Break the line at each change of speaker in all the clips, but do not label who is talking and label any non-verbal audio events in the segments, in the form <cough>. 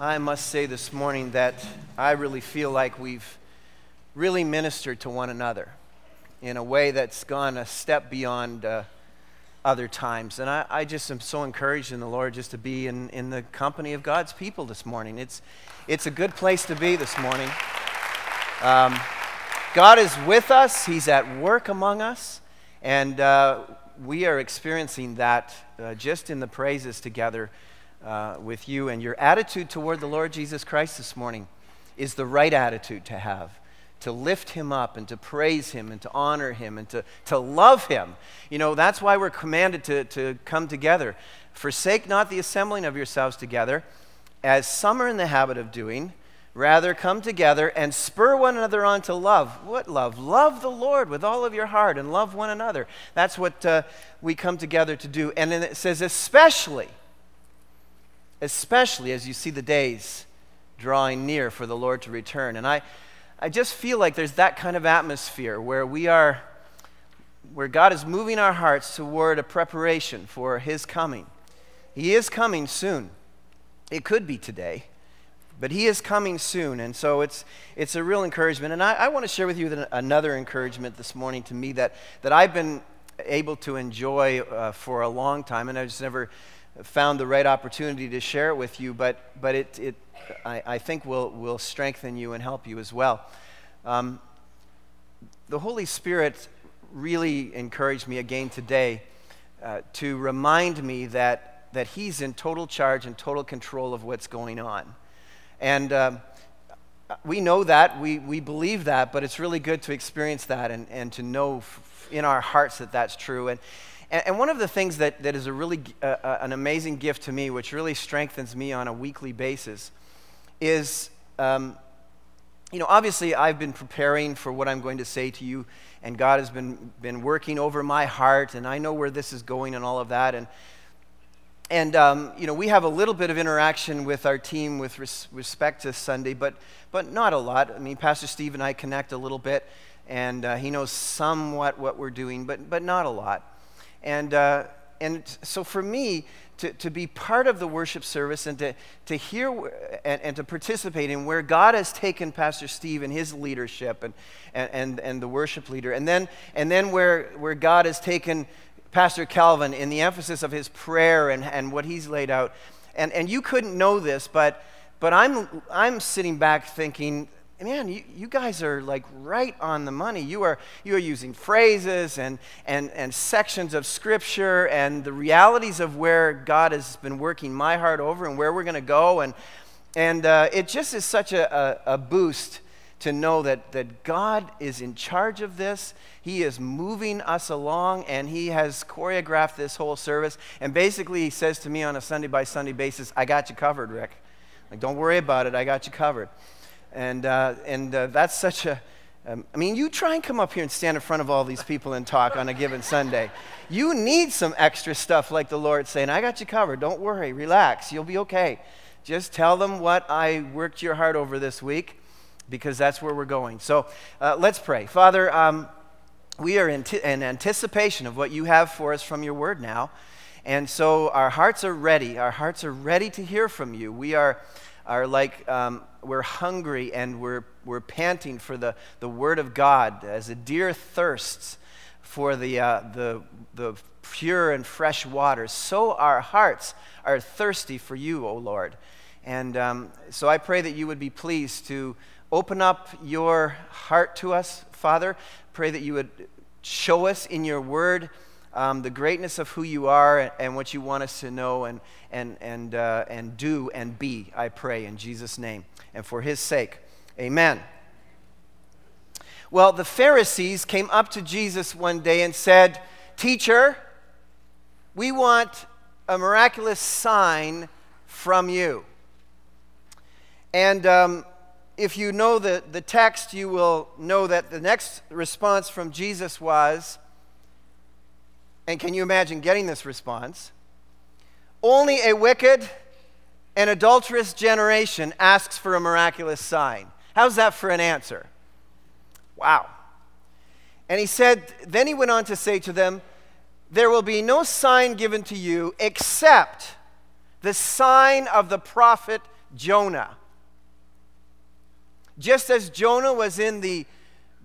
I must say this morning that I really feel like we've really ministered to one another in a way that's gone a step beyond uh, other times. And I, I, just am so encouraged in the Lord just to be in, in the company of God's people this morning. It's, it's a good place to be this morning. Um, God is with us, He's at work among us, and uh, we are experiencing that uh, just in the praises together uh, with you. And your attitude toward the Lord Jesus Christ this morning is the right attitude to have to lift him up and to praise him and to honor him and to, to love him. You know, that's why we're commanded to, to come together. Forsake not the assembling of yourselves together, as some are in the habit of doing. Rather, come together and spur one another on to love. What love? Love the Lord with all of your heart and love one another. That's what uh, we come together to do. And then it says, especially especially as you see the days drawing near for the Lord to return. And I, I just feel like there's that kind of atmosphere where we are, where God is moving our hearts toward a preparation for His coming. He is coming soon. It could be today, but He is coming soon. And so it's, it's a real encouragement. And I, I want to share with you another encouragement this morning to me that, that I've been able to enjoy uh, for a long time, and I've just never found the right opportunity to share it with you, but, but it, it I, I think will, will strengthen you and help you as well. Um, the Holy Spirit really encouraged me again today uh, to remind me that, that He's in total charge and total control of what's going on. And um, we know that, we, we believe that, but it's really good to experience that and, and to know f- in our hearts that that's true. And, and, and one of the things that, that is a really, uh, uh, an amazing gift to me, which really strengthens me on a weekly basis, is, um, you know, obviously I've been preparing for what I'm going to say to you, and God has been, been working over my heart, and I know where this is going and all of that. And, and um, you know, we have a little bit of interaction with our team with res- respect to Sunday, but, but not a lot. I mean, Pastor Steve and I connect a little bit, and uh, he knows somewhat what we're doing, but, but not a lot. And, uh, and so for me, to, to be part of the worship service and to, to hear and, and to participate in where God has taken Pastor Steve and his leadership and, and, and the worship leader, and then, and then where, where God has taken Pastor Calvin in the emphasis of his prayer and, and what he's laid out. And, and you couldn't know this, but, but I'm, I'm sitting back thinking, man, you, you guys are like right on the money. You are, you are using phrases and, and, and sections of scripture and the realities of where God has been working my heart over and where we're going to go. And, and uh, it just is such a, a, a boost to know that, that God is in charge of this. He is moving us along and He has choreographed this whole service. And basically, He says to me on a Sunday by Sunday basis, I got you covered, Rick. Like, don't worry about it, I got you covered. And, uh, and uh, that's such a, um, I mean, you try and come up here and stand in front of all these people and talk on a given Sunday. You need some extra stuff like the Lord saying, I got you covered. Don't worry. Relax. You'll be okay. Just tell them what I worked your heart over this week because that's where we're going. So uh, let's pray. Father, um, we are in, t- in anticipation of what you have for us from your word now. And so our hearts are ready. Our hearts are ready to hear from you. We are are like um, we're hungry and we're, we're panting for the, the Word of God as a deer thirsts for the, uh, the, the pure and fresh water. So our hearts are thirsty for you, O Lord. And um, so I pray that you would be pleased to open up your heart to us, Father. Pray that you would show us in your word um, the greatness of who you are and, and, what you want us to know and, and, and, uh, and do and be, I pray, in Jesus' name and for his sake. Amen. Well, the Pharisees came up to Jesus one day and said, Teacher, we want a miraculous sign from you. And um, if you know the, the text, you will know that the next response from Jesus was, and can you imagine getting this response? Only a wicked and adulterous generation asks for a miraculous sign. How's that for an answer? Wow. And he said, then he went on to say to them, There will be no sign given to you except the sign of the prophet Jonah. Just as Jonah was in the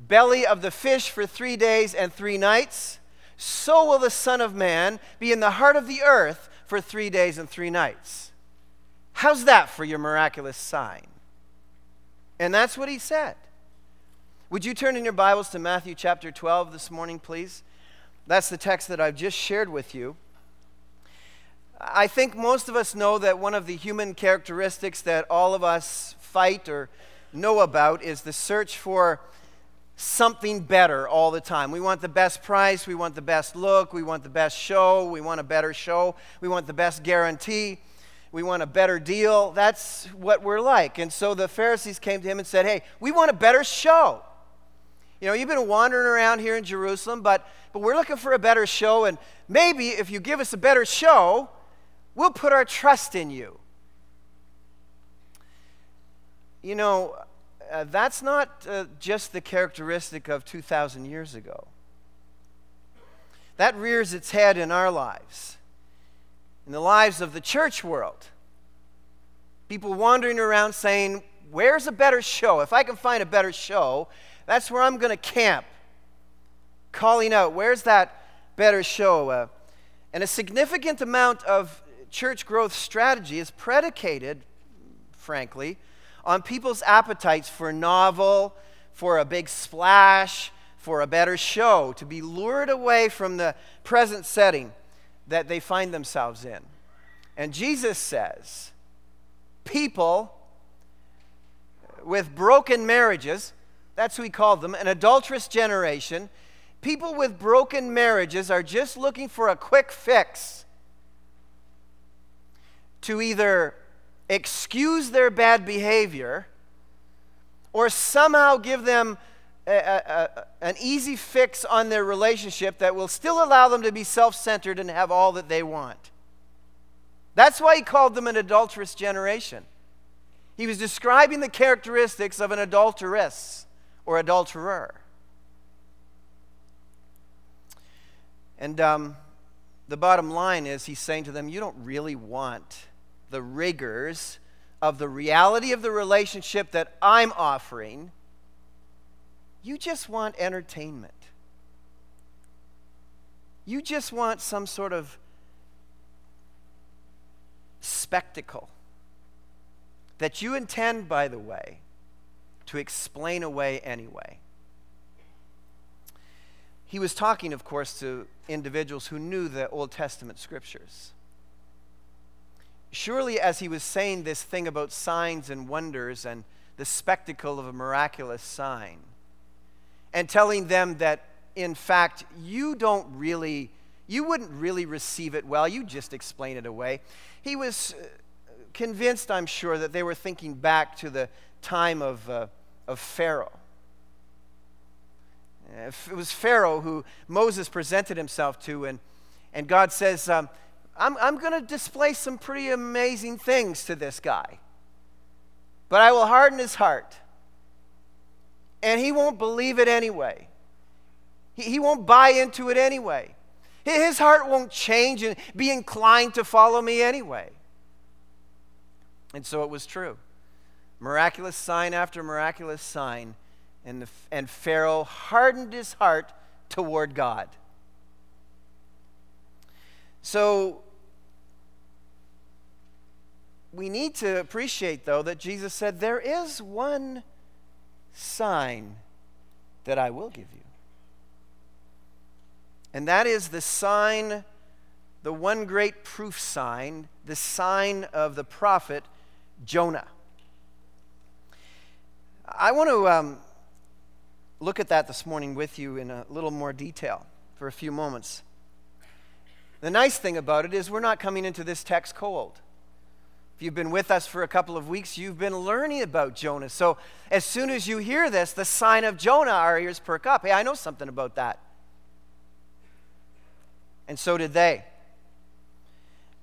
belly of the fish for three days and three nights, so will the Son of Man be in the heart of the earth for three days and three nights. How's that for your miraculous sign? And that's what he said. Would you turn in your Bibles to Matthew chapter 12 this morning, please? That's the text that I've just shared with you. I think most of us know that one of the human characteristics that all of us fight or know about is the search for something better all the time. We want the best price, we want the best look, we want the best show, we want a better show, we want the best guarantee, we want a better deal. That's what we're like. And so the Pharisees came to him and said, Hey, we want a better show. You know, you've been wandering around here in Jerusalem, but, but we're looking for a better show, and maybe if you give us a better show, we'll put our trust in you. You know, uh, that's not uh, just the characteristic of 2,000 years ago. That rears its head in our lives, in the lives of the church world. People wandering around saying, Where's a better show? If I can find a better show, that's where I'm going to camp. Calling out, Where's that better show? Uh, and a significant amount of church growth strategy is predicated, frankly, on people's appetites for novel, for a big splash, for a better show, to be lured away from the present setting that they find themselves in. And Jesus says, people with broken marriages, that's who he called them, an adulterous generation, people with broken marriages are just looking for a quick fix to either excuse their bad behavior or somehow give them a, a, an easy fix on their relationship that will still allow them to be self centered and have all that they want. That's why he called them an adulterous generation. He was describing the characteristics of an adulteress or adulterer. And um, the bottom line is, he's saying to them, You don't really want the rigors of the reality of the relationship that I'm offering. You just want entertainment. You just want some sort of spectacle that you intend, by the way, to explain away anyway. He was talking, of course, to individuals who knew the Old Testament scriptures surely as he was saying this thing about signs and wonders and the spectacle of a miraculous sign, and telling them that, in fact, you don't really, you wouldn't really receive it well, you just explain it away. He was uh, convinced, I'm sure, that they were thinking back to the time of, uh, of Pharaoh. It was Pharaoh who Moses presented himself to, and, and God says, um, I'm, I'm going to display some pretty amazing things to this guy. But I will harden his heart. And he won't believe it anyway. He, he won't buy into it anyway. His heart won't change and be inclined to follow me anyway. And so it was true. Miraculous sign after miraculous sign. And, the, and Pharaoh hardened his heart toward God. So we need to appreciate, though, that Jesus said, There is one sign that I will give you. And that is the sign, the one great proof sign, the sign of the prophet Jonah. I want to um, look at that this morning with you in a little more detail for a few moments. The nice thing about it is we're not coming into this text cold. You've been with us for a couple of weeks, you've been learning about Jonah. So as soon as you hear this, the sign of Jonah, our ears perk up. Hey, I know something about that. And so did they.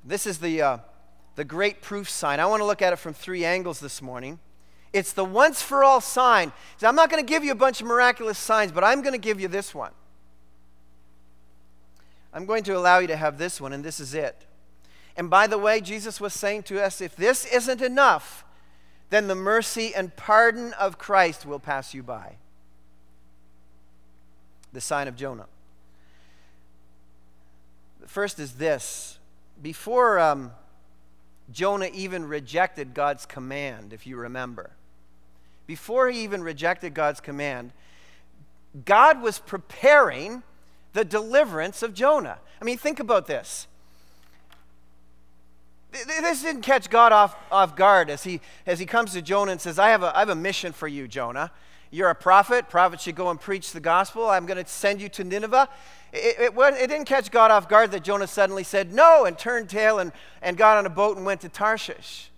This is the, uh, the great proof sign. I want to look at it from three angles this morning. It's the once for all sign. I'm not going to give you a bunch of miraculous signs, but I'm going to give you this one. I'm going to allow you to have this one, and this is it. And by the way, Jesus was saying to us if this isn't enough then the mercy and pardon of Christ will pass you by. The sign of Jonah. The first is this before um, Jonah even rejected God's command, if you remember, before he even rejected God's command, God was preparing the deliverance of Jonah. I mean, think about this. This didn't catch God off, off guard as he, as he comes to Jonah and says, I have, a, I have a mission for you, Jonah. You're a prophet. Prophets should go and preach the gospel. I'm going to send you to Nineveh. It, it, it, didn't catch God off guard that Jonah suddenly said no and turned tail and, and got on a boat and went to Tarshish.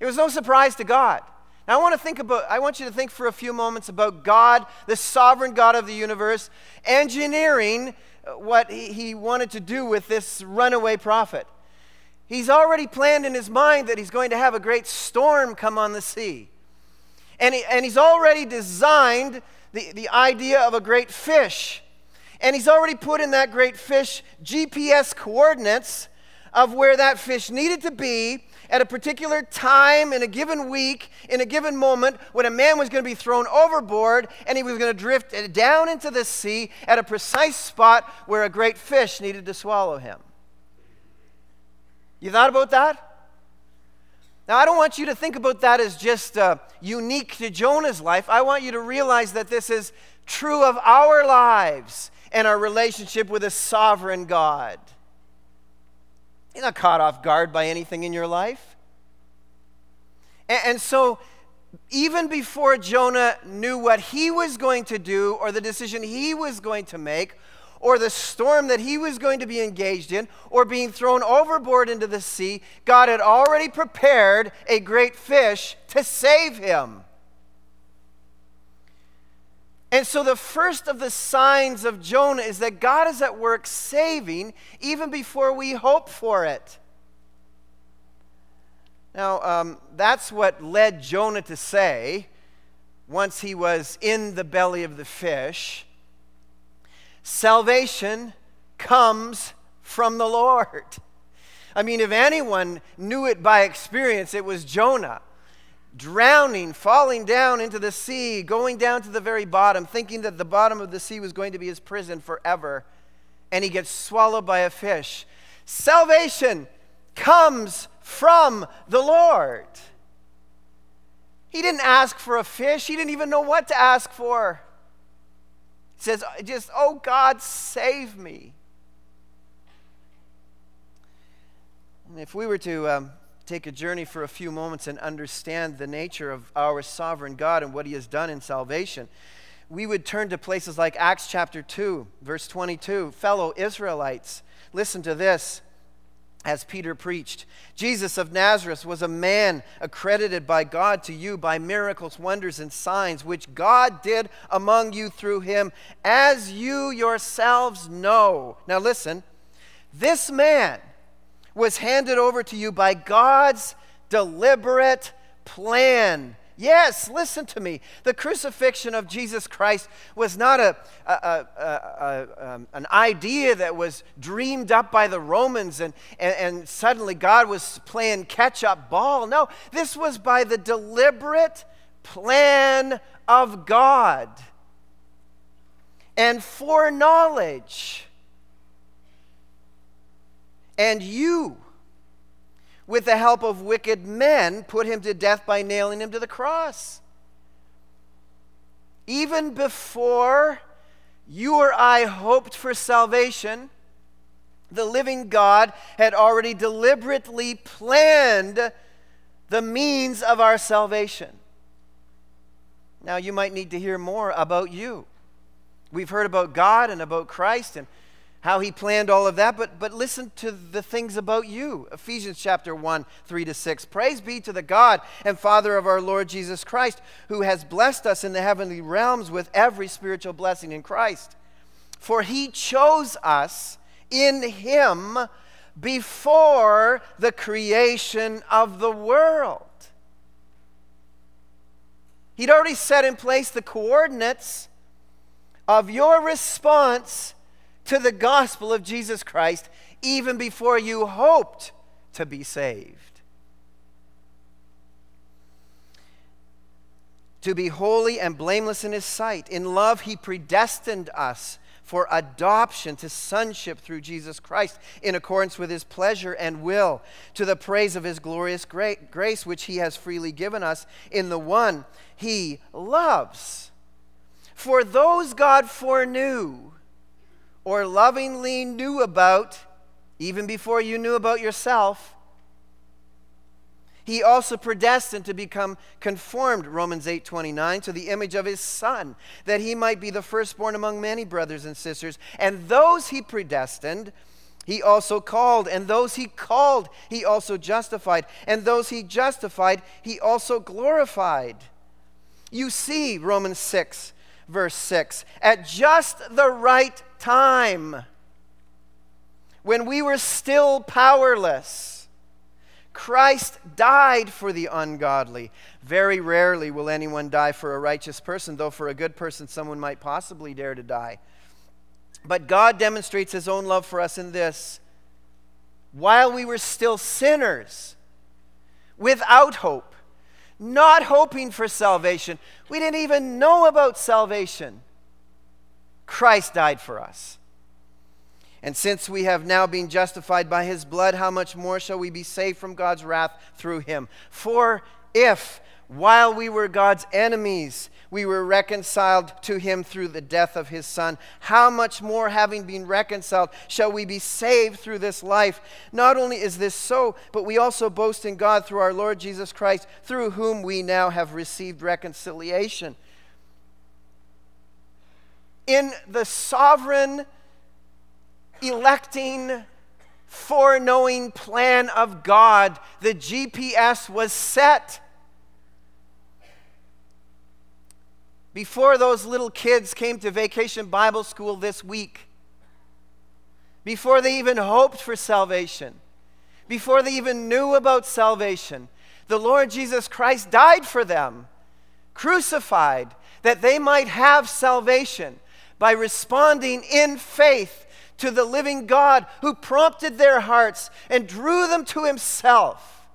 It was no surprise to God. Now I want to think about I want you to think for a few moments about God, the sovereign God of the universe, engineering uh, what he, he wanted to do with this runaway prophet. He's already planned in his mind that he's going to have a great storm come on the sea. And, he, and he's already designed the, the idea of a great fish. And he's already put in that great fish GPS coordinates of where that fish needed to be at a particular time in a given week, in a given moment, when a man was going to be thrown overboard and he was going to drift down into the sea at a precise spot where a great fish needed to swallow him. You thought about that? Now, I don't want you to think about that as just uh, unique to Jonah's life. I want you to realize that this is true of our lives and our relationship with a sovereign God. You're not caught off guard by anything in your life. And, and so, even before Jonah knew what he was going to do or the decision he was going to make, or the storm that he was going to be engaged in, or being thrown overboard into the sea, God had already prepared a great fish to save him. And so, the first of the signs of Jonah is that God is at work saving even before we hope for it. Now, um, that's what led Jonah to say, once he was in the belly of the fish, Salvation comes from the Lord. I mean, if anyone knew it by experience, it was Jonah. Drowning, falling down into the sea, going down to the very bottom, thinking that the bottom of the sea was going to be his prison forever, and he gets swallowed by a fish. Salvation comes from the Lord. He didn't ask for a fish, he didn't even know what to ask for says, just, oh God, save me. And if we were to um, take a journey for a few moments and understand the nature of our sovereign God and what he has done in salvation, we would turn to places like Acts chapter 2, verse 22. Fellow Israelites, listen to this as Peter preached. Jesus of Nazareth was a man accredited by God to you by miracles, wonders, and signs, which God did among you through him, as you yourselves know. Now, listen, this man was handed over to you by God's deliberate plan Yes, listen to me. The crucifixion of Jesus Christ was not a, a, a, a um, an idea that was dreamed up by the Romans and, and, and suddenly God was playing catch up ball. No, this was by the deliberate plan of God and foreknowledge. And you with the help of wicked men, put him to death by nailing him to the cross. Even before you or I hoped for salvation, the living God had already deliberately planned the means of our salvation. Now, you might need to hear more about you. We've heard about God and about Christ, and how he planned all of that, but, but listen to the things about you. Ephesians chapter 1, 3 to 6. Praise be to the God and Father of our Lord Jesus Christ, who has blessed us in the heavenly realms with every spiritual blessing in Christ. For he chose us in him before the creation of the world. He'd already set in place the coordinates of your response to the gospel of Jesus Christ even before you hoped to be saved. to be holy and blameless in his sight. In love, he predestined us for adoption to sonship through Jesus Christ in accordance with his pleasure and will, to the praise of his glorious grace, which he has freely given us in the one he loves. For those God foreknew or lovingly knew about, even before you knew about yourself, he also predestined to become conformed romans 8:29 to the image of his son that he might be the firstborn among many brothers and sisters. And those he predestined he also called. And those he called he also justified. And those he justified he also glorified. You see romans 6 verse 6 at just the right time when we were still powerless Christ died for the ungodly. Very rarely will anyone die for a righteous person, though for a good person, someone might possibly dare to die. But God demonstrates his own love for us in this while we were still sinners, without hope, not hoping for salvation, we didn't even know about salvation. Christ died for us. And since we have now been justified by his blood, how much more shall we be saved from God's wrath through him? For if, while we were God's enemies, we were reconciled to him through the death of his son, how much more, having been reconciled, shall we be saved through this life? Not only is this so, but we also boast in God through our Lord Jesus Christ, through whom we now have received reconciliation. In the sovereign electing, foreknowing plan of God, the GPS was set. Before those little kids came to vacation Bible school this week, before they even hoped for salvation, before they even knew about salvation, the Lord Jesus Christ died for them, crucified, that they might have salvation by responding in faith to the living God who prompted their hearts and drew them to himself.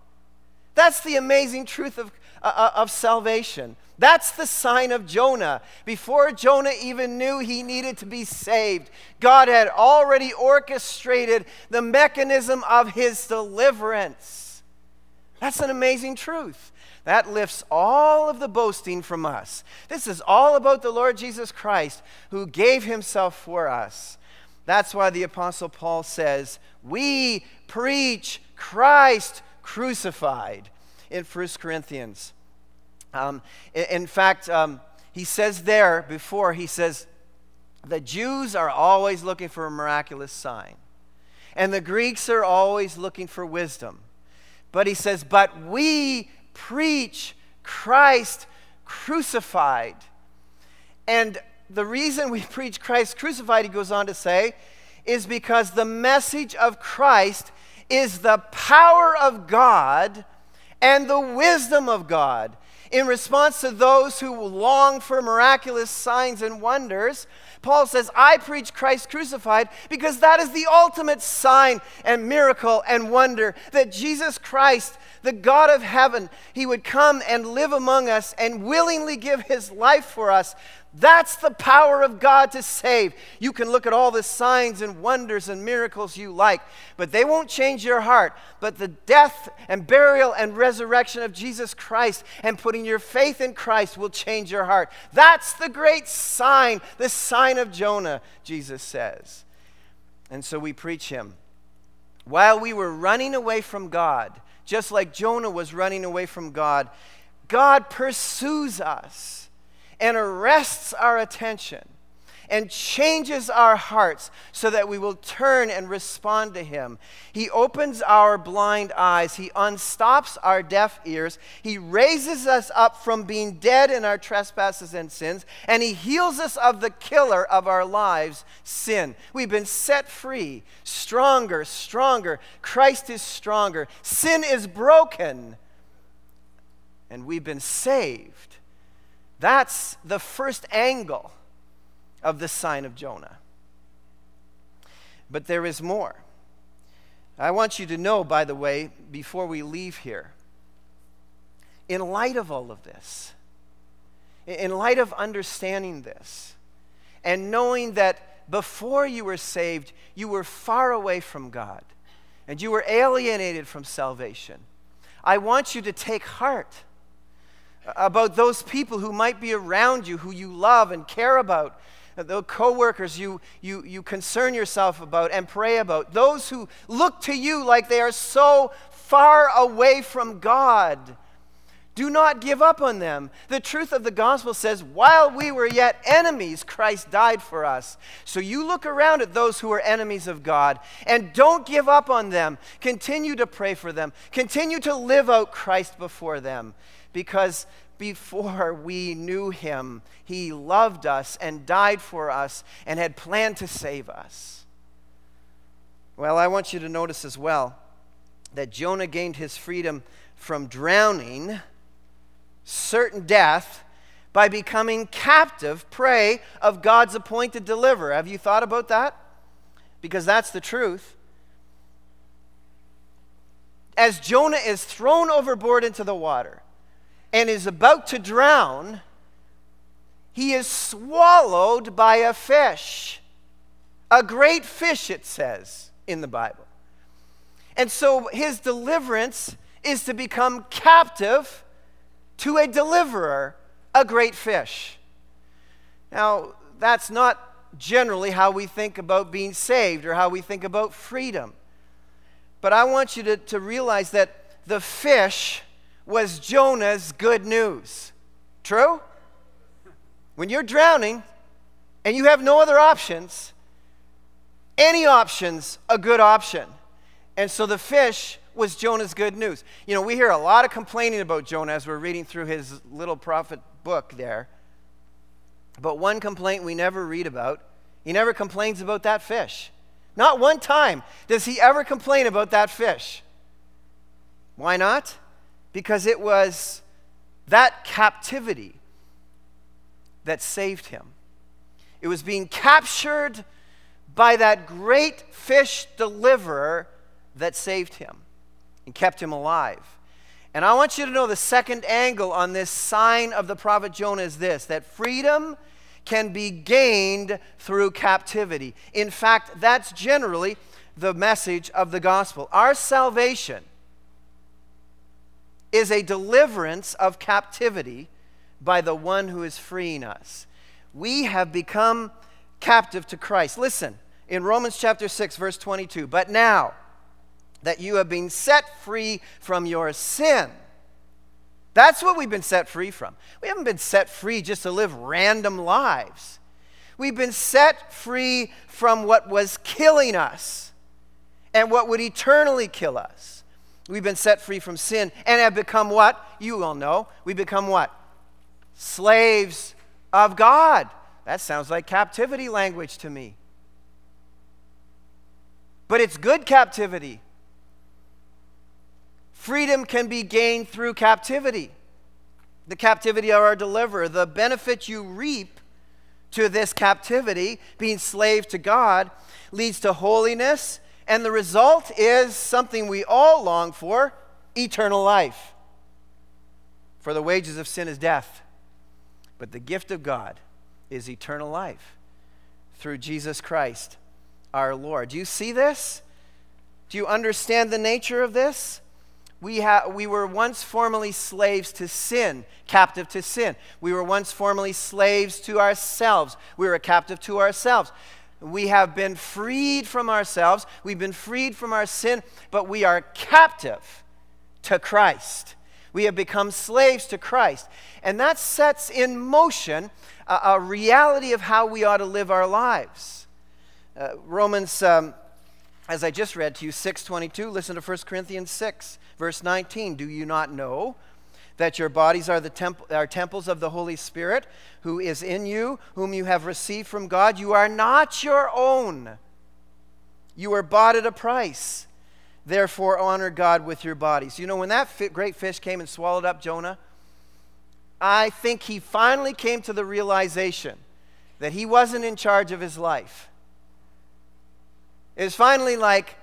That's the amazing truth of, Uh, uh, of salvation. That's the sign of Jonah. Before Jonah even knew he needed to be saved, God had already orchestrated the mechanism of his deliverance. That's an amazing truth. That lifts all of the boasting from us. This is all about the Lord Jesus Christ who gave himself for us. That's why the Apostle Paul says, We preach Christ crucified in 1 Corinthians. Um, in, in, fact, um, he says there before, he says, the Jews are always looking for a miraculous sign, and the Greeks are always looking for wisdom. But he says, But we preach Christ crucified. And the reason we <laughs> preach Christ crucified, he goes on to say, is because the message of Christ is the power of God and the wisdom of God. In response to those who long for miraculous signs and wonders, Paul says, I preach Christ crucified because that is the ultimate sign and miracle and wonder that Jesus Christ, the God of heaven, he would come and live among us and willingly give his life for us that's the power of God to save. You can look at all the signs and wonders and miracles you like, but they won't change your heart. But the death and burial and resurrection of Jesus Christ and putting your faith in Christ will change your heart. That's the great sign, the sign of Jonah, Jesus says. And so we preach him. While we were running away from God, just like Jonah was running away from God, God pursues us and arrests our attention and changes our hearts so that we will turn and respond to Him. He opens our blind eyes, He unstops our deaf ears, He raises us up from being dead in our trespasses and sins, and He heals us of the killer of our lives, sin. We've been set free, stronger, stronger. Christ is stronger. Sin is broken, and we've been saved. That's the first angle of the sign of Jonah. But there is more. I want you to know, by the way, before we leave here, in light of all of this, in light of understanding this and knowing that before you were saved, you were far away from God and you were alienated from salvation, I want you to take heart about those people who might be around you, who you love and care about, the coworkers you, you, you concern yourself about and pray about, those who look to you like they are so far away from God. Do not give up on them. The truth of the gospel says, while we were yet enemies, Christ died for us. So you look around at those who are enemies of God and don't give up on them. Continue to pray for them. Continue to live out Christ before them because before we knew him, he loved us and died for us and had planned to save us. Well, I want you to notice as well that Jonah gained his freedom from drowning, certain death, by becoming captive prey of God's appointed deliverer. Have you thought about that? Because that's the truth. As Jonah is thrown overboard into the water, and is about to drown, he is swallowed by a fish. A great fish, it says in the Bible. And so his deliverance is to become captive to a deliverer, a great fish. Now, that's not generally how we think about being saved or how we think about freedom. But I want you to, to realize that the fish was Jonah's good news. True? When you're drowning and you have no other options, any option's a good option. And so the fish was Jonah's good news. You know, we hear a lot of complaining about Jonah as we're reading through his little prophet book there. But one complaint we never read about, he never complains about that fish. Not one time does he ever complain about that fish. Why not? Because it was that captivity that saved him. It was being captured by that great fish deliverer that saved him and kept him alive. And I want you to know the second angle on this sign of the prophet Jonah is this that freedom can be gained through captivity. In fact, that's generally the message of the gospel. Our salvation is a deliverance of captivity by the one who is freeing us. We have become captive to Christ. Listen, in Romans chapter 6, verse 22, but now that you have been set free from your sin, that's what we've been set free from. We haven't been set free just to live random lives. We've been set free from what was killing us and what would eternally kill us. We've been set free from sin and have become what? You all know. We become what? Slaves of God. That sounds like captivity language to me. But it's good captivity. Freedom can be gained through captivity. The captivity of our deliverer, the benefit you reap to this captivity, being slave to God, leads to holiness and the result is something we all long for eternal life. For the wages of sin is death, but the gift of God is eternal life through Jesus Christ our Lord. Do you see this? Do you understand the nature of this? We, ha- we were once formerly slaves to sin, captive to sin. We were once formerly slaves to ourselves. We were captive to ourselves. We have been freed from ourselves, we've been freed from our sin, but we are captive to Christ. We have become slaves to Christ. And that sets in motion a, a reality of how we ought to live our lives. Uh, Romans, um, as I just read to you, 6.22, listen to 1 Corinthians 6, verse 19. Do you not know that your bodies are the temp- are temples of the Holy Spirit who is in you, whom you have received from God. You are not your own. You were bought at a price. Therefore, honor God with your bodies. You know, when that great fish came and swallowed up Jonah, I think he finally came to the realization that he wasn't in charge of his life. It was finally like,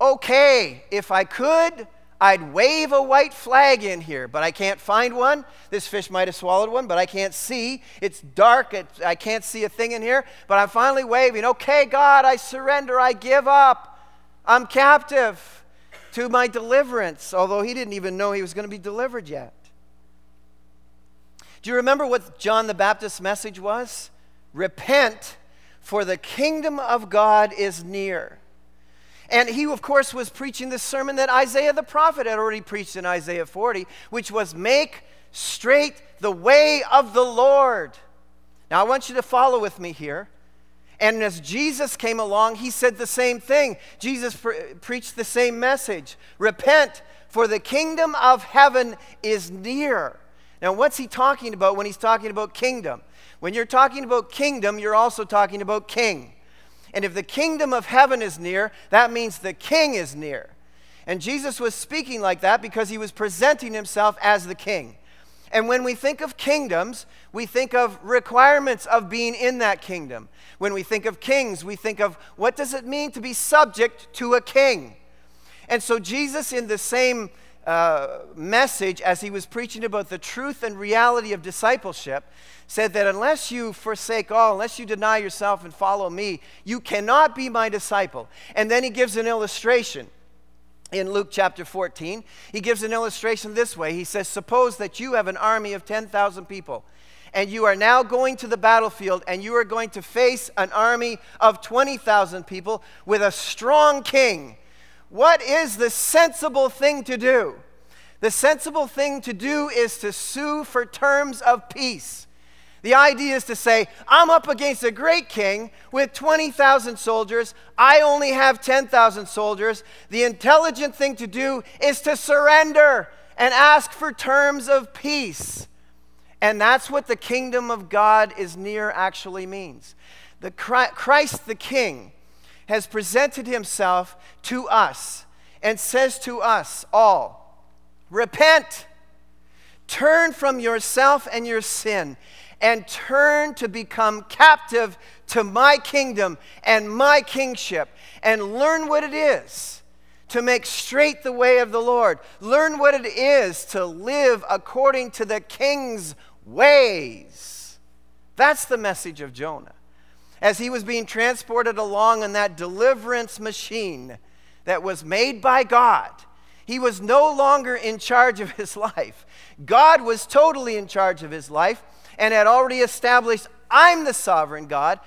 okay, if I could, I'd wave a white flag in here, but I can't find one. This fish might have swallowed one, but I can't see. It's dark. I can't see a thing in here, but I'm finally waving. Okay, God, I surrender. I give up. I'm captive to my deliverance, although he didn't even know he was going to be delivered yet. Do you remember what John the Baptist's message was? Repent, for the kingdom of God is near. And he, of course, was preaching the sermon that Isaiah the prophet had already preached in Isaiah 40, which was make straight the way of the Lord. Now, I want you to follow with me here. And as Jesus came along, he said the same thing. Jesus pre- preached the same message Repent, for the kingdom of heaven is near. Now, what's he talking about when he's talking about kingdom? When you're talking about kingdom, you're also talking about king. And if the kingdom of heaven is near, that means the king is near. And Jesus was speaking like that because he was presenting himself as the king. And when we think of kingdoms, we think of requirements of being in that kingdom. When we think of kings, we think of what does it mean to be subject to a king? And so Jesus in the same uh, message as he was preaching about the truth and reality of discipleship said that unless you forsake all, unless you deny yourself and follow me, you cannot be my disciple. And then he gives an illustration in Luke chapter 14. He gives an illustration this way He says, Suppose that you have an army of 10,000 people. And you are now going to the battlefield, and you are going to face an army of 20,000 people with a strong king. What is the sensible thing to do? The sensible thing to do is to sue for terms of peace. The idea is to say, I'm up against a great king with 20,000 soldiers. I only have 10,000 soldiers. The intelligent thing to do is to surrender and ask for terms of peace. And that's what the kingdom of God is near actually means. The Christ the King has presented himself to us and says to us all, repent, turn from yourself and your sin and turn to become captive to my kingdom and my kingship and learn what it is to make straight the way of the Lord. Learn what it is to live according to the king's ways. That's the message of Jonah. As he was being transported along in that deliverance machine that was made by God, he was no longer in charge of his <laughs> life. God was totally in charge of his life and had already established I'm the sovereign God,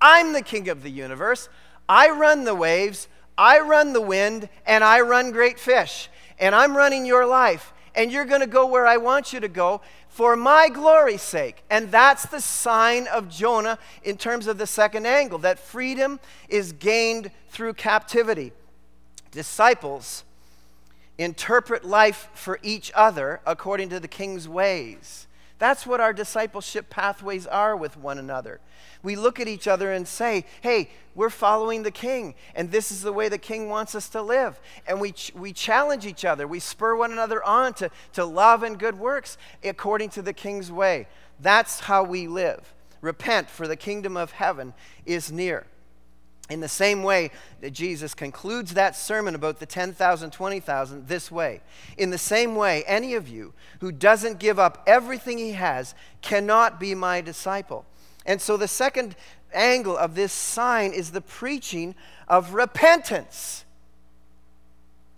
I'm the king of the universe, I run the waves, I run the wind, and I run great fish. And I'm running your life, and you're going to go where I want you to go for my glory's sake. And that's the sign of Jonah in terms of the second angle that freedom is gained through captivity. Disciples interpret life for each other according to the king's ways. That's what our discipleship pathways are with one another. We look at each other and say, hey, we're following the king, and this is the way the king wants us to live. And we, ch- we challenge each other, we spur one another on to, to love and good works according to the king's way. That's how we live. Repent, for the kingdom of heaven is near. In the same way that Jesus concludes that sermon about the 10,000, 20,000 this way. In the same way, any of you who doesn't give up everything he has cannot be my disciple. And so the second angle of this sign is the preaching of repentance.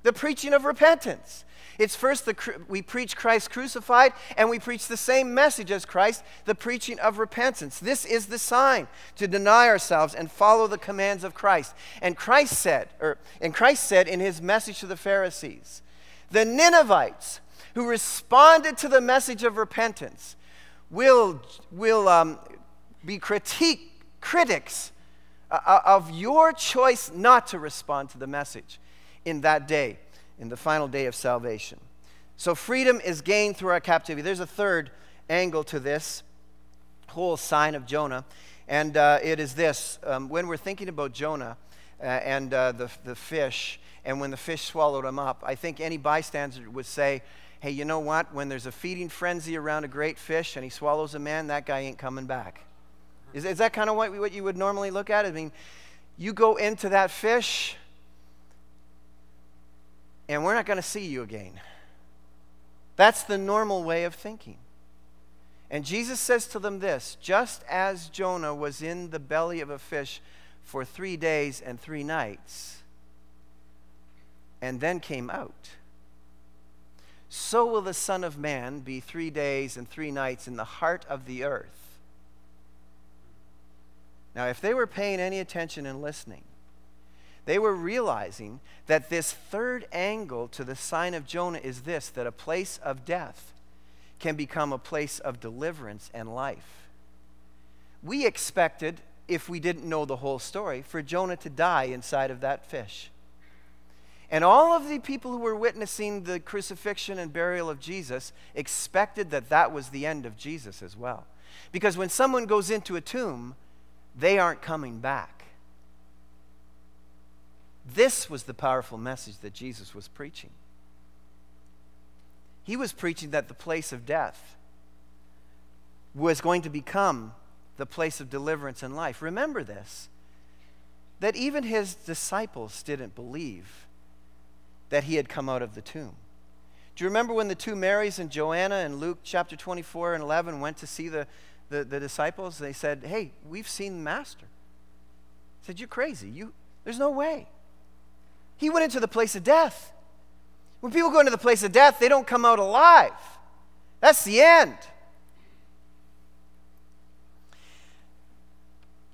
The preaching of repentance. It's first the, we preach Christ crucified, and we preach the same message as Christ, the preaching of repentance. This is the sign to deny ourselves and follow the commands of Christ. And Christ said, or and Christ said in his message to the Pharisees, the Ninevites who responded to the message of repentance will, will um, be critique, critics uh, uh, of your choice not to respond to the message in that day in the final day of salvation. So freedom is gained through our captivity. There's a third angle to this whole sign of Jonah, and uh, it is this. Um, when we're thinking about Jonah uh, and uh, the, the fish, and when the fish swallowed him up, I think any bystander would say, hey, you know what? When there's a feeding frenzy around a great fish and he swallows a man, that guy ain't coming back. Is, is that kind of what, what you would normally look at? I mean, you go into that fish, and we're not going to see you again. That's the normal way of thinking. And Jesus says to them this just as Jonah was in the belly of a fish for three days and three nights, and then came out, so will the Son of Man be three days and three nights in the heart of the earth. Now, if they were paying any attention and listening, they were realizing that this third angle to the sign of Jonah is this that a place of death can become a place of deliverance and life. We expected, if we didn't know the whole story, for Jonah to die inside of that fish. And all of the people who were witnessing the crucifixion and burial of Jesus expected that that was the end of Jesus as well. Because when someone goes into a tomb, they aren't coming back. This was the powerful message that Jesus was preaching. He was preaching that the place of death was going to become the place of deliverance and life. Remember this that even his disciples didn't believe that he had come out of the tomb. Do you remember when the two Marys and Joanna in Luke chapter 24 and 11 went to see the, the, the disciples? They said, Hey, we've seen the Master. He said, You're crazy. You, there's no way. He went into the place of death. When people go into the place of death, they don't come out alive. That's the end.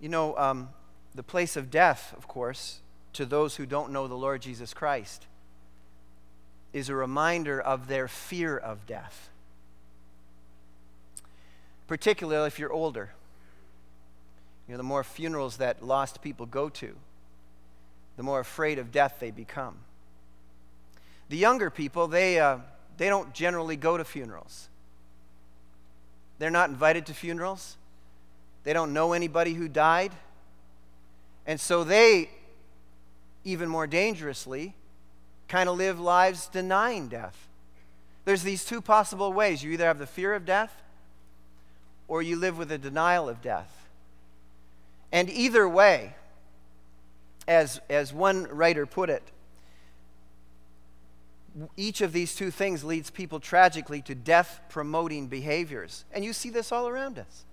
You know, um, the place of death, of course, to those who don't know the Lord Jesus Christ, is a reminder of their fear of death. Particularly if you're older. You know, the more funerals that lost people go to, the more afraid of death they become. The younger people, they, uh, they don't generally go to funerals. They're not invited to funerals. They don't know anybody who died. And so they, even more dangerously, kind of live lives denying death. There's these two possible ways. You either have the fear of death or you live with a denial of death. And either way, as, as one writer put it, each of these two things leads people tragically to death promoting behaviors. And you see this all around us.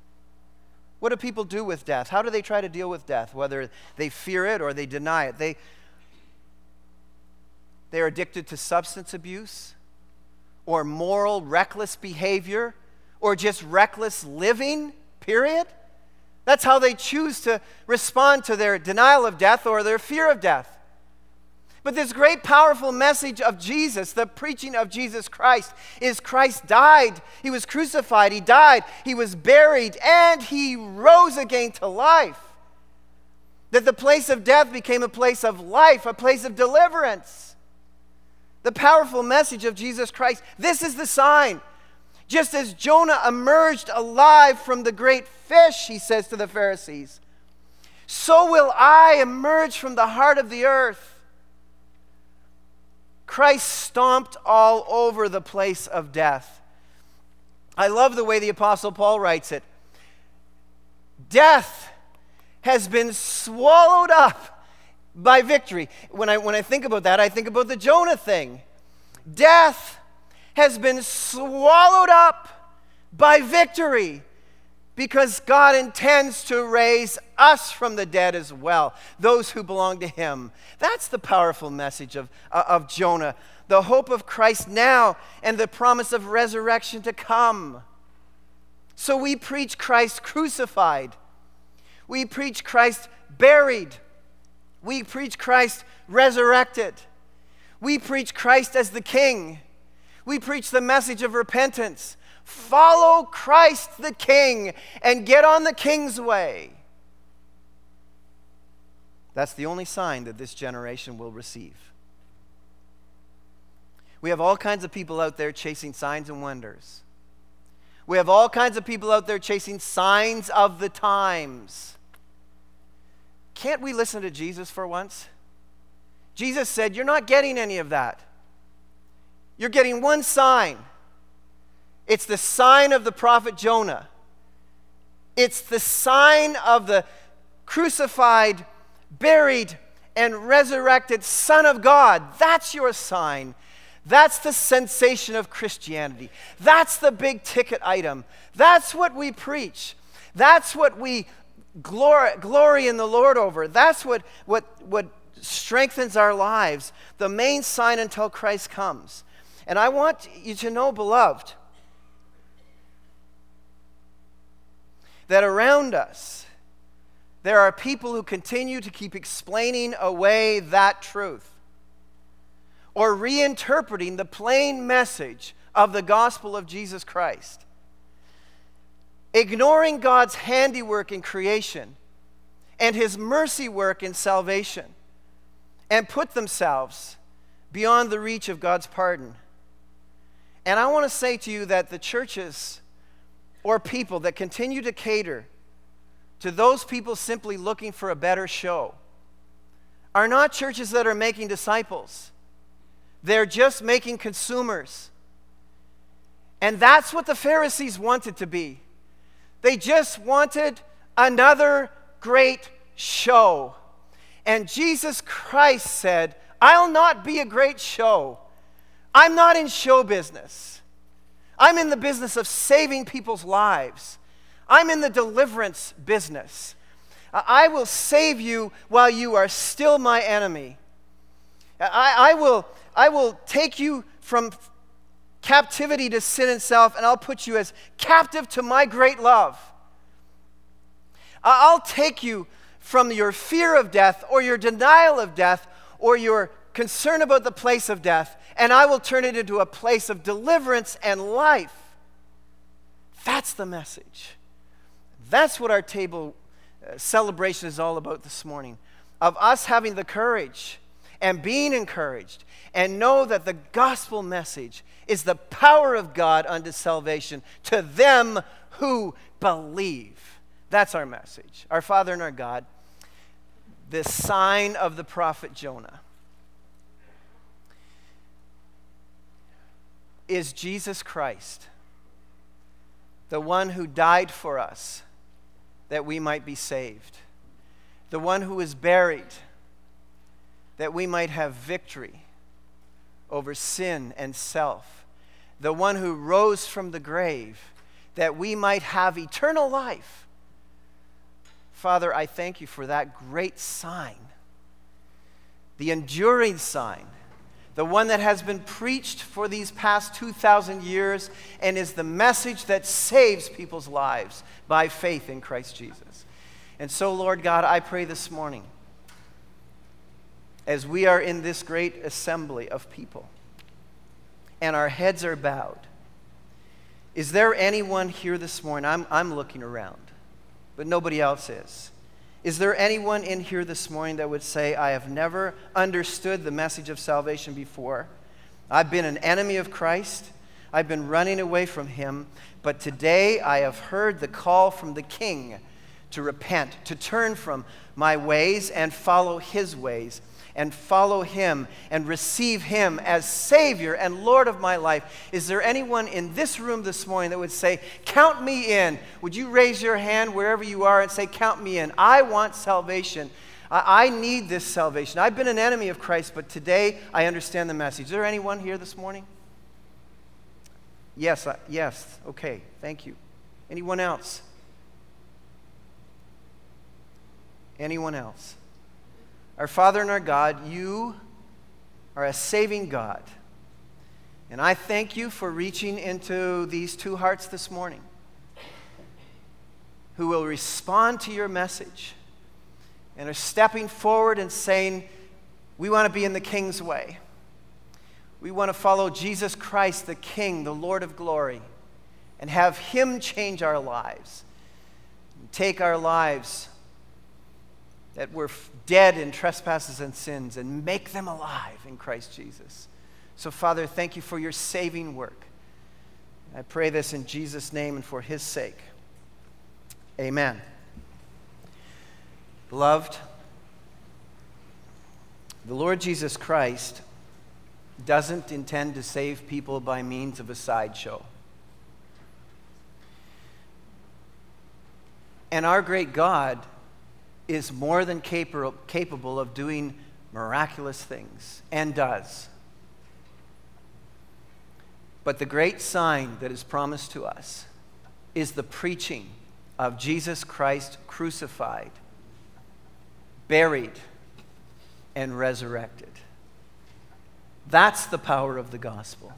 What do people do with death? How do they try to deal with death? Whether they fear it or they deny it. They, they're addicted to substance abuse or moral, reckless behavior or just reckless living, period. That's how they choose to respond to their denial of death or their fear of death. But this great, powerful message of Jesus, the preaching of Jesus Christ, is Christ died. He was crucified. He died. He was buried. And he rose again to life. That the place of death became a place of life, a place of deliverance. The powerful message of Jesus Christ. This is the sign. Just as Jonah emerged alive from the great fish, he says to the Pharisees, so will I emerge from the heart of the earth. Christ stomped all over the place of death. I love the way the Apostle Paul writes it. Death has been swallowed up by victory. When I, when I think about that, I think about the Jonah thing. Death has been swallowed up by victory because God intends to raise us from the dead as well, those who belong to Him. That's the powerful message of, uh, of Jonah. The hope of Christ now and the promise of resurrection to come. So we preach Christ crucified, we preach Christ buried, we preach Christ resurrected, we preach Christ as the King, we preach the message of repentance Follow Christ the King and get on the King's way. That's the only sign that this generation will receive. We have all kinds of people out there chasing signs and wonders. We have all kinds of people out there chasing signs of the times. Can't we listen to Jesus for once? Jesus said, You're not getting any of that. You're getting one sign it's the sign of the prophet Jonah. It's the sign of the crucified, buried, and resurrected Son of God. That's your sign. That's the sensation of Christianity. That's the big ticket item. That's what we preach. That's what we glory, glory in the Lord over. That's what, what, what strengthens our lives. The main sign until Christ comes. And I want you to know, beloved, that around us, there are people who continue to keep explaining away that truth or reinterpreting the plain message of the gospel of Jesus Christ, ignoring God's handiwork in creation and his mercy work in salvation, and put themselves beyond the reach of God's pardon. And I want to say to you that the churches or people that continue to cater to those people simply looking for a better show are not churches that are making disciples. They're just making consumers. And that's what the Pharisees wanted to be. They just wanted another great show. And Jesus Christ said, I'll not be a great show. I'm not in show business. I'm in the business of saving people's lives. I'm in the deliverance business. I will save you while you are still my enemy. I, I, will, I will take you from captivity to sin and self, and I'll put you as captive to my great love. I'll take you from your fear of death or your denial of death or your concern about the place of death, and I will turn it into a place of deliverance and life. That's the message. That's what our table uh, celebration is all about this morning of us having the courage and being encouraged and know that the gospel message is the power of God unto salvation to them who believe. That's our message. Our Father and our God, the sign of the prophet Jonah is Jesus Christ, the one who died for us that we might be saved, the one who was buried that we might have victory over sin and self, the one who rose from the grave that we might have eternal life. Father, I thank you for that great sign, the enduring sign the one that has been preached for these past 2,000 years and is the message that saves people's lives by faith in Christ Jesus. And so, Lord God, I pray this morning, as we are in this great assembly of people and our heads are bowed, is there anyone here this morning? I'm, I'm looking around, but nobody else is. Is there anyone in here this morning that would say, I have never understood the message of salvation before? I've been an enemy of Christ. I've been running away from him. But today I have heard the call from the King to repent, to turn from my ways and follow his ways and follow him and receive him as Savior and Lord of my life. Is there anyone in this room this morning that would say, Count me in? Would you raise your hand wherever you are and say, Count me in? I want salvation. I, I need this salvation. I've been an enemy of Christ, but today I understand the message. Is there anyone here this morning? Yes, uh, yes. Okay, thank you. Anyone else? Anyone else? Our Father and our God, you are a saving God. And I thank you for reaching into these two hearts this morning who will respond to your message and are stepping forward and saying, We want to be in the King's way. We want to follow Jesus Christ, the King, the Lord of glory, and have Him change our lives. And Take our lives that were dead in trespasses and sins and make them alive in Christ Jesus. So, Father, thank you for your saving work. I pray this in Jesus' name and for his sake. Amen. Beloved, the Lord Jesus Christ doesn't intend to save people by means of a sideshow. And our great God is more than capable, capable of doing miraculous things and does. But the great sign that is promised to us is the preaching of Jesus Christ crucified, buried, and resurrected. That's the power of the gospel.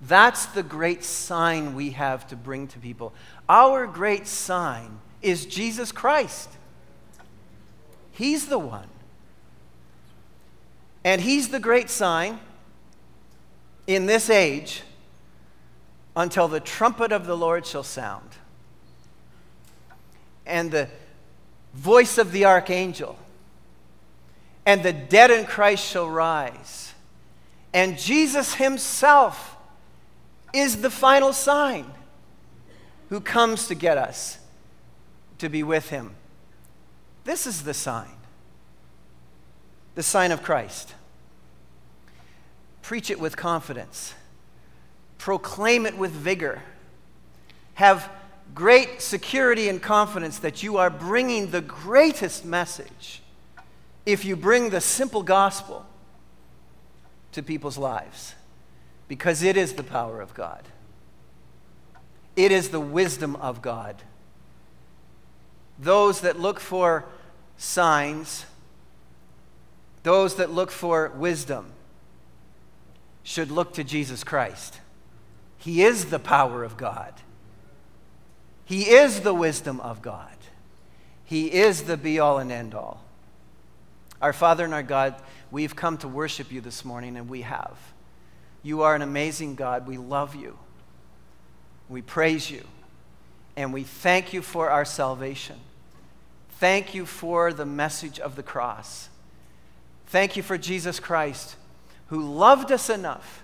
That's the great sign we have to bring to people. Our great sign is Jesus Christ. He's the one. And He's the great sign in this age until the trumpet of the Lord shall sound and the voice of the archangel and the dead in Christ shall rise. And Jesus Himself is the final sign who comes to get us to be with Him. This is the sign the sign of Christ. Preach it with confidence, proclaim it with vigor, have great security and confidence that you are bringing the greatest message if you bring the simple gospel to people's lives, because it is the power of God. It is the wisdom of God. Those that look for signs, those that look for wisdom, should look to Jesus Christ. He is the power of God. He is the wisdom of God. He is the be all and end all. Our Father and our God, we've come to worship you this morning, and we have. You are an amazing God. We love you. We praise you. And we thank you for our salvation. Thank you for the message of the cross. Thank you for Jesus Christ, who loved us enough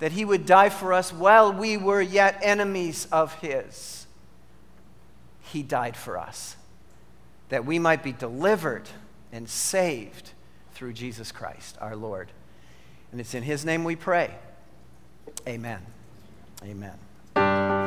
that he would die for us while we were yet enemies of his. He died for us, that we might be delivered and saved through Jesus Christ, our Lord. And it's in His name we pray. Amen. Amen.